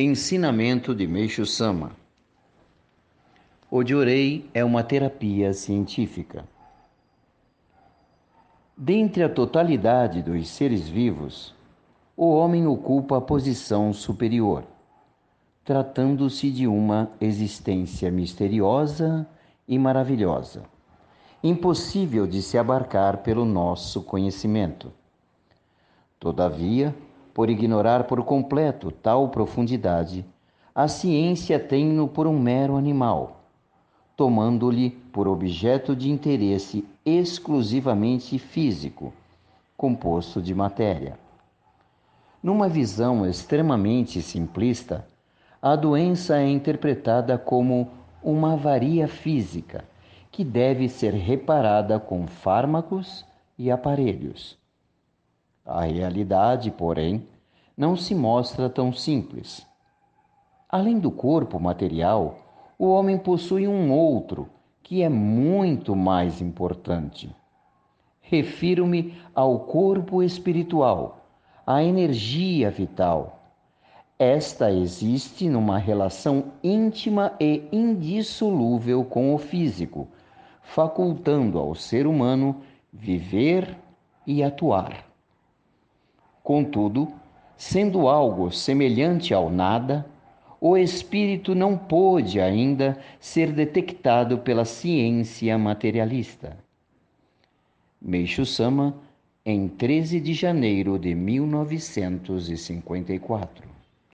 Ensinamento de Meixo Sama O Diorei é uma terapia científica. Dentre a totalidade dos seres vivos, o homem ocupa a posição superior, tratando-se de uma existência misteriosa e maravilhosa, impossível de se abarcar pelo nosso conhecimento. Todavia, por ignorar por completo tal profundidade, a ciência tem-no por um mero animal, tomando-lhe por objeto de interesse exclusivamente físico, composto de matéria. Numa visão extremamente simplista, a doença é interpretada como uma avaria física que deve ser reparada com fármacos e aparelhos. A realidade, porém, não se mostra tão simples. Além do corpo material, o homem possui um outro que é muito mais importante. Refiro-me ao corpo espiritual, à energia vital. Esta existe numa relação íntima e indissolúvel com o físico, facultando ao ser humano viver e atuar. Contudo, sendo algo semelhante ao nada, o espírito não pôde ainda ser detectado pela ciência materialista. Meixo Sama, em 13 de janeiro de 1954.